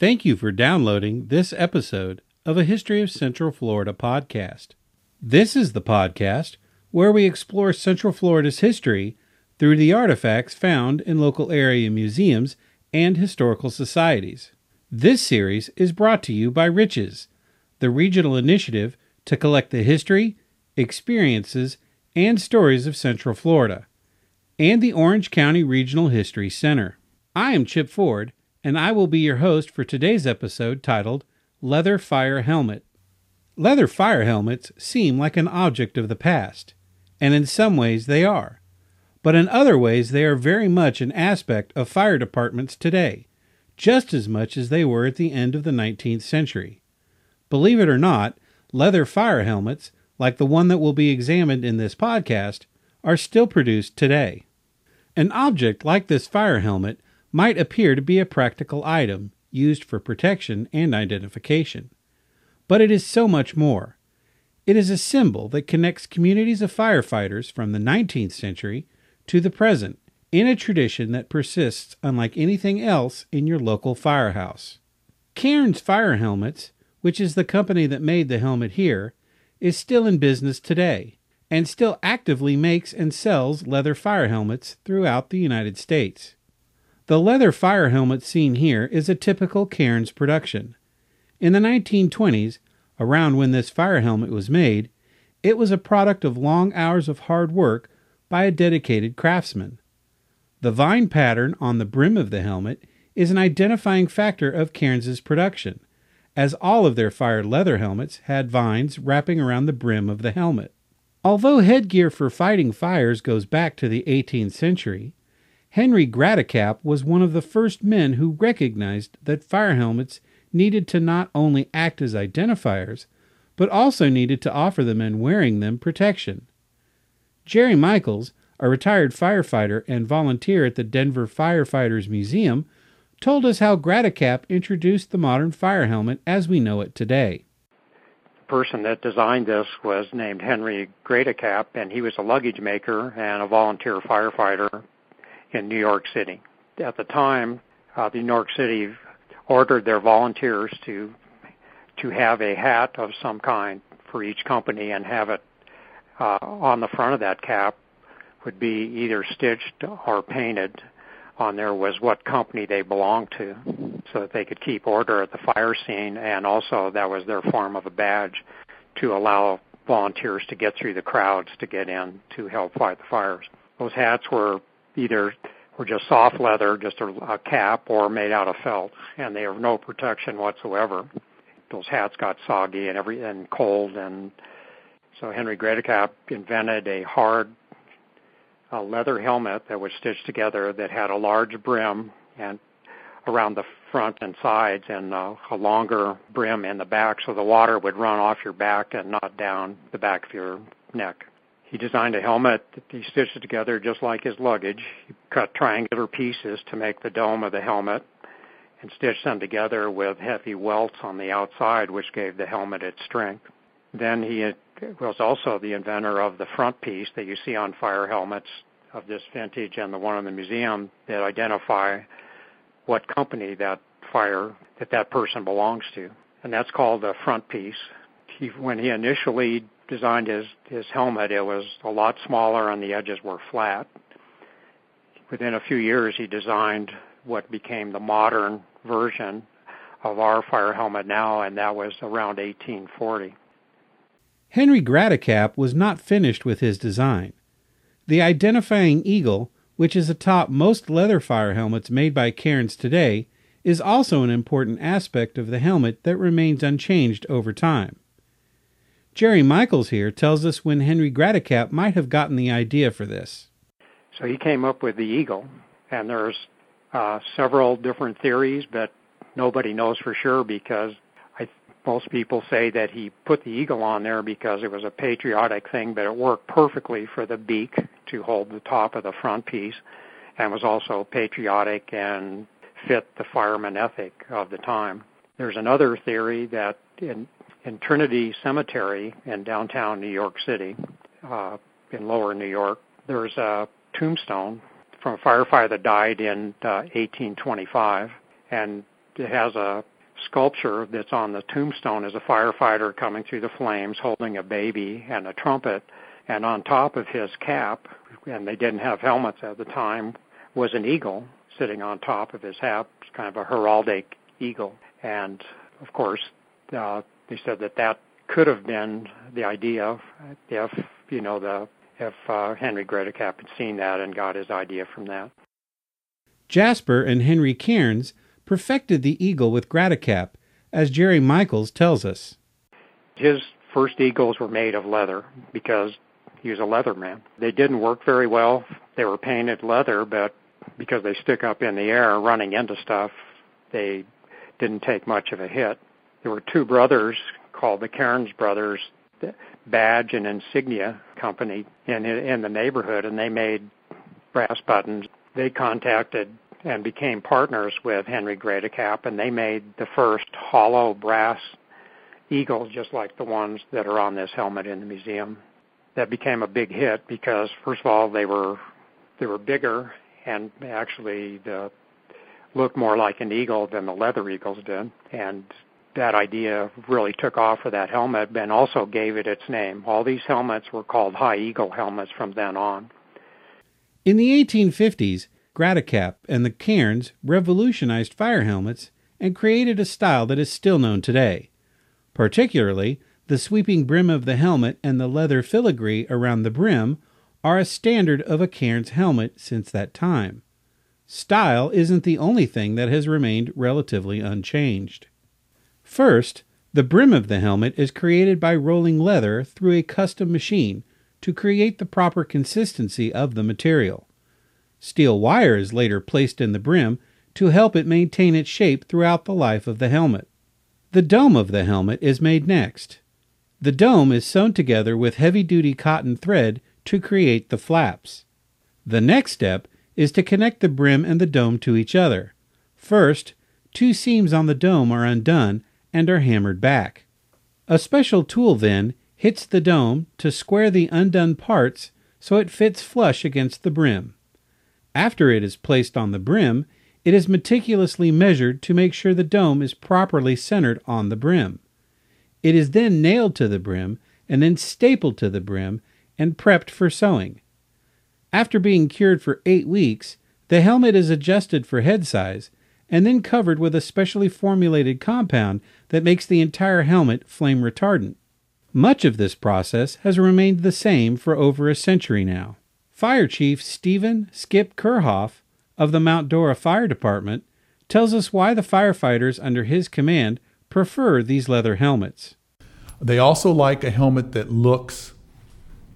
Thank you for downloading this episode of a History of Central Florida podcast. This is the podcast where we explore Central Florida's history through the artifacts found in local area museums and historical societies. This series is brought to you by Riches, the regional initiative to collect the history, experiences, and stories of Central Florida, and the Orange County Regional History Center. I am Chip Ford and I will be your host for today's episode titled Leather Fire Helmet. Leather fire helmets seem like an object of the past, and in some ways they are, but in other ways they are very much an aspect of fire departments today, just as much as they were at the end of the 19th century. Believe it or not, leather fire helmets, like the one that will be examined in this podcast, are still produced today. An object like this fire helmet might appear to be a practical item used for protection and identification. But it is so much more. It is a symbol that connects communities of firefighters from the 19th century to the present in a tradition that persists unlike anything else in your local firehouse. Cairns Fire Helmets, which is the company that made the helmet here, is still in business today and still actively makes and sells leather fire helmets throughout the United States. The leather fire helmet seen here is a typical Cairns production. In the 1920s, around when this fire helmet was made, it was a product of long hours of hard work by a dedicated craftsman. The vine pattern on the brim of the helmet is an identifying factor of Cairns's production, as all of their fire leather helmets had vines wrapping around the brim of the helmet. Although headgear for fighting fires goes back to the 18th century, Henry Gratacap was one of the first men who recognized that fire helmets needed to not only act as identifiers, but also needed to offer the men wearing them protection. Jerry Michals, a retired firefighter and volunteer at the Denver Firefighters Museum, told us how Gratacap introduced the modern fire helmet as we know it today. The person that designed this was named Henry Gratacap, and he was a luggage maker and a volunteer firefighter in New York City. At the time, uh, the New York City ordered their volunteers to to have a hat of some kind for each company and have it uh, on the front of that cap would be either stitched or painted on there was what company they belonged to so that they could keep order at the fire scene and also that was their form of a badge to allow volunteers to get through the crowds to get in to help fight the fires. Those hats were either were just soft leather, just a, a cap, or made out of felt, and they have no protection whatsoever. Those hats got soggy and every and cold, and so Henry Gratacap invented a hard a leather helmet that was stitched together that had a large brim and around the front and sides and uh, a longer brim in the back so the water would run off your back and not down the back of your neck. He designed a helmet that he stitched it together just like his luggage. He cut triangular pieces to make the dome of the helmet and stitched them together with heavy welts on the outside, which gave the helmet its strength. Then he was also the inventor of the front piece that you see on fire helmets of this vintage and the one in the museum that identify what company that fire that that person belongs to. And that's called the front piece. He, when he initially designed his his helmet, it was a lot smaller and the edges were flat. Within a few years, he designed what became the modern version of our fire helmet now, and that was around 1840. Henry Gratacap was not finished with his design. The identifying eagle, which is atop most leather fire helmets made by Cairns today, is also an important aspect of the helmet that remains unchanged over time. Jerry Michals here tells us when Henry Gratacap might have gotten the idea for this. So he came up with the eagle, and there's uh, several different theories, but nobody knows for sure because I, most people say that he put the eagle on there because it was a patriotic thing, but it worked perfectly for the beak to hold the top of the front piece, and was also patriotic and fit the fireman ethic of the time. There's another theory that in in Trinity Cemetery in downtown New York City, uh, in lower New York, there's a tombstone from a firefighter that died in uh, 1825, and it has a sculpture that's on the tombstone is a firefighter coming through the flames holding a baby and a trumpet. And on top of his cap and they didn't have helmets at the time was an eagle sitting on top of his hat kind of a heraldic eagle. And of course uh, they said that that could have been the idea if you know the if uh, Henry Gratacap had seen that and got his idea from that. Jasper and Henry Cairns perfected the eagle with Gratacap, as Jerry Michals tells us. His first eagles were made of leather because he was a leather man. They didn't work very well. They were painted leather, but because they stick up in the air running into stuff, they didn't take much of a hit. There were two brothers called the Cairns brothers badge and insignia company in in the neighborhood, and they made brass buttons. They contacted and became partners with Henry Gratacap, and they made the first hollow brass eagle, just like the ones that are on this helmet in the museum. That became a big hit because, first of all, they were they were bigger and actually the looked more like an eagle than the leather eagles did, and that idea really took off for that helmet and also gave it its name. All these helmets were called high eagle helmets from then on. In the 1850s, Gratacap and the Cairns revolutionized fire helmets and created a style that is still known today. Particularly, the sweeping brim of the helmet and the leather filigree around the brim are a standard of a Cairns helmet since that time. Style isn't the only thing that has remained relatively unchanged. First, the brim of the helmet is created by rolling leather through a custom machine to create the proper consistency of the material. Steel wire is later placed in the brim to help it maintain its shape throughout the life of the helmet. The dome of the helmet is made next. The dome is sewn together with heavy duty cotton thread to create the flaps. The next step is to connect the brim and the dome to each other. First, two seams on the dome are undone and are hammered back. A special tool then hits the dome to square the undone parts so it fits flush against the brim. After it is placed on the brim, it is meticulously measured to make sure the dome is properly centered on the brim. It is then nailed to the brim and then stapled to the brim and prepped for sewing. After being cured for eight weeks, the helmet is adjusted for head size and then covered with a specially formulated compound that makes the entire helmet flame retardant. Much of this process has remained the same for over a century now. Fire Chief Stephen Skip Kerhoff of the Mount Dora Fire Department tells us why the firefighters under his command prefer these leather helmets. They also like a helmet that looks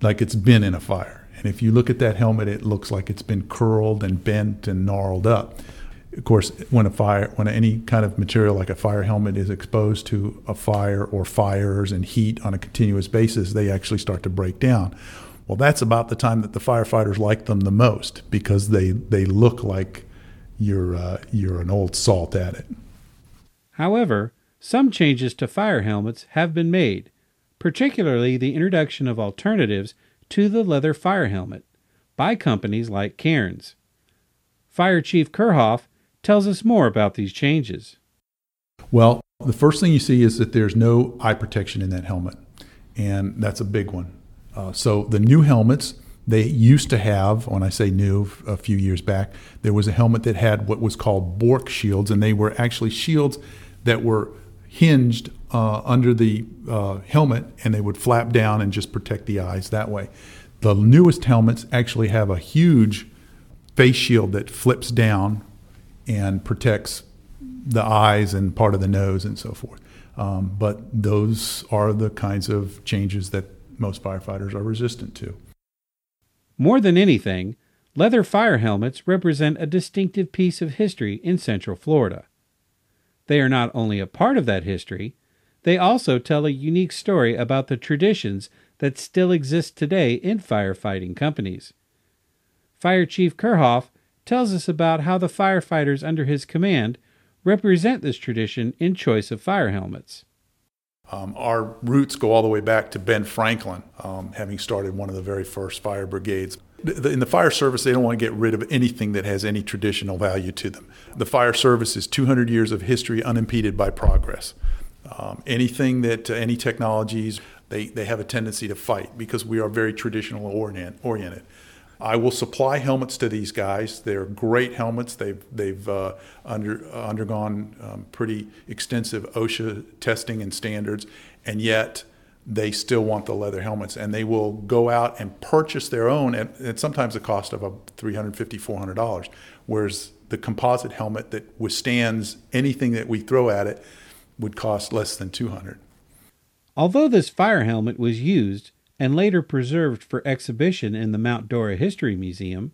like it's been in a fire. And if you look at that helmet, it looks like it's been curled and bent and gnarled up of course, when a fire, when any kind of material like a fire helmet is exposed to a fire or fires and heat on a continuous basis, they actually start to break down. Well, that's about the time that the firefighters like them the most because they, they look like you're uh, you're an old salt at it. However, some changes to fire helmets have been made, particularly the introduction of alternatives to the leather fire helmet by companies like Cairns. Fire Chief Kerhoff tells us more about these changes. Well, the first thing you see is that there's no eye protection in that helmet, and that's a big one. Uh, so the new helmets, they used to have, when I say new, a few years back, there was a helmet that had what was called Bourke shields, and they were actually shields that were hinged uh, under the uh, helmet, and they would flap down and just protect the eyes that way. The newest helmets actually have a huge face shield that flips down and protects the eyes and part of the nose and so forth. Um, but those are the kinds of changes that most firefighters are resistant to. More than anything, leather fire helmets represent a distinctive piece of history in Central Florida. They are not only a part of that history, they also tell a unique story about the traditions that still exist today in firefighting companies. Fire Chief Kerhoff tells us about how the firefighters under his command represent this tradition in choice of fire helmets. Um, our roots go all the way back to Ben Franklin, um, having started one of the very first fire brigades. in the fire service, they don't want to get rid of anything that has any traditional value to them. The fire service is 200 years of history unimpeded by progress. Um, anything that, uh, any technologies, they, they have a tendency to fight because we are very traditional orient, oriented. I will supply helmets to these guys. They're great helmets. They've they've uh, under undergone um, pretty extensive OSHA testing and standards, and yet they still want the leather helmets, and they will go out and purchase their own at, at sometimes the cost of a three hundred fifty, four hundred dollars. Whereas the composite helmet that withstands anything that we throw at it would cost less than two hundred. Although this fire helmet was used and later preserved for exhibition in the Mount Dora History Museum,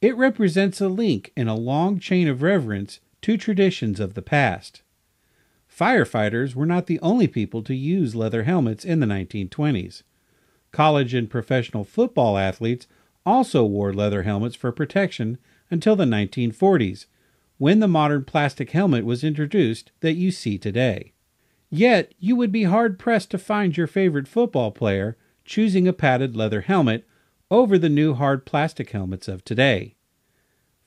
it represents a link in a long chain of reverence to traditions of the past. Firefighters were not the only people to use leather helmets in the 1920s. College and professional football athletes also wore leather helmets for protection until the 1940s, when the modern plastic helmet was introduced that you see today. Yet, you would be hard pressed to find your favorite football player choosing a padded leather helmet over the new hard plastic helmets of today.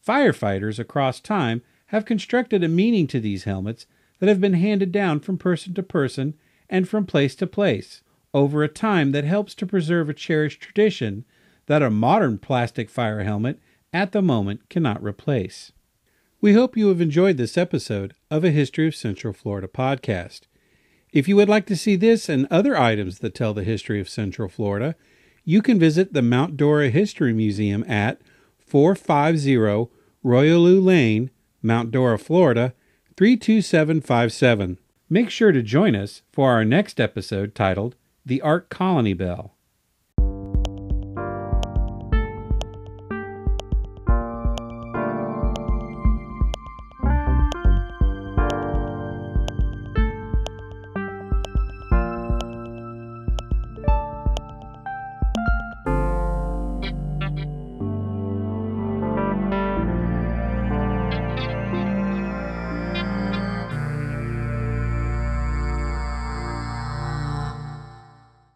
Firefighters across time have constructed a meaning to these helmets that have been handed down from person to person and from place to place over a time that helps to preserve a cherished tradition that a modern plastic fire helmet at the moment cannot replace. We hope you have enjoyed this episode of a History of Central Florida podcast. If you would like to see this and other items that tell the history of Central Florida, you can visit the Mount Dora History Museum at 450 Royellou Lane, Mount Dora, Florida 32757. Make sure to join us for our next episode titled The Art Colony Bell.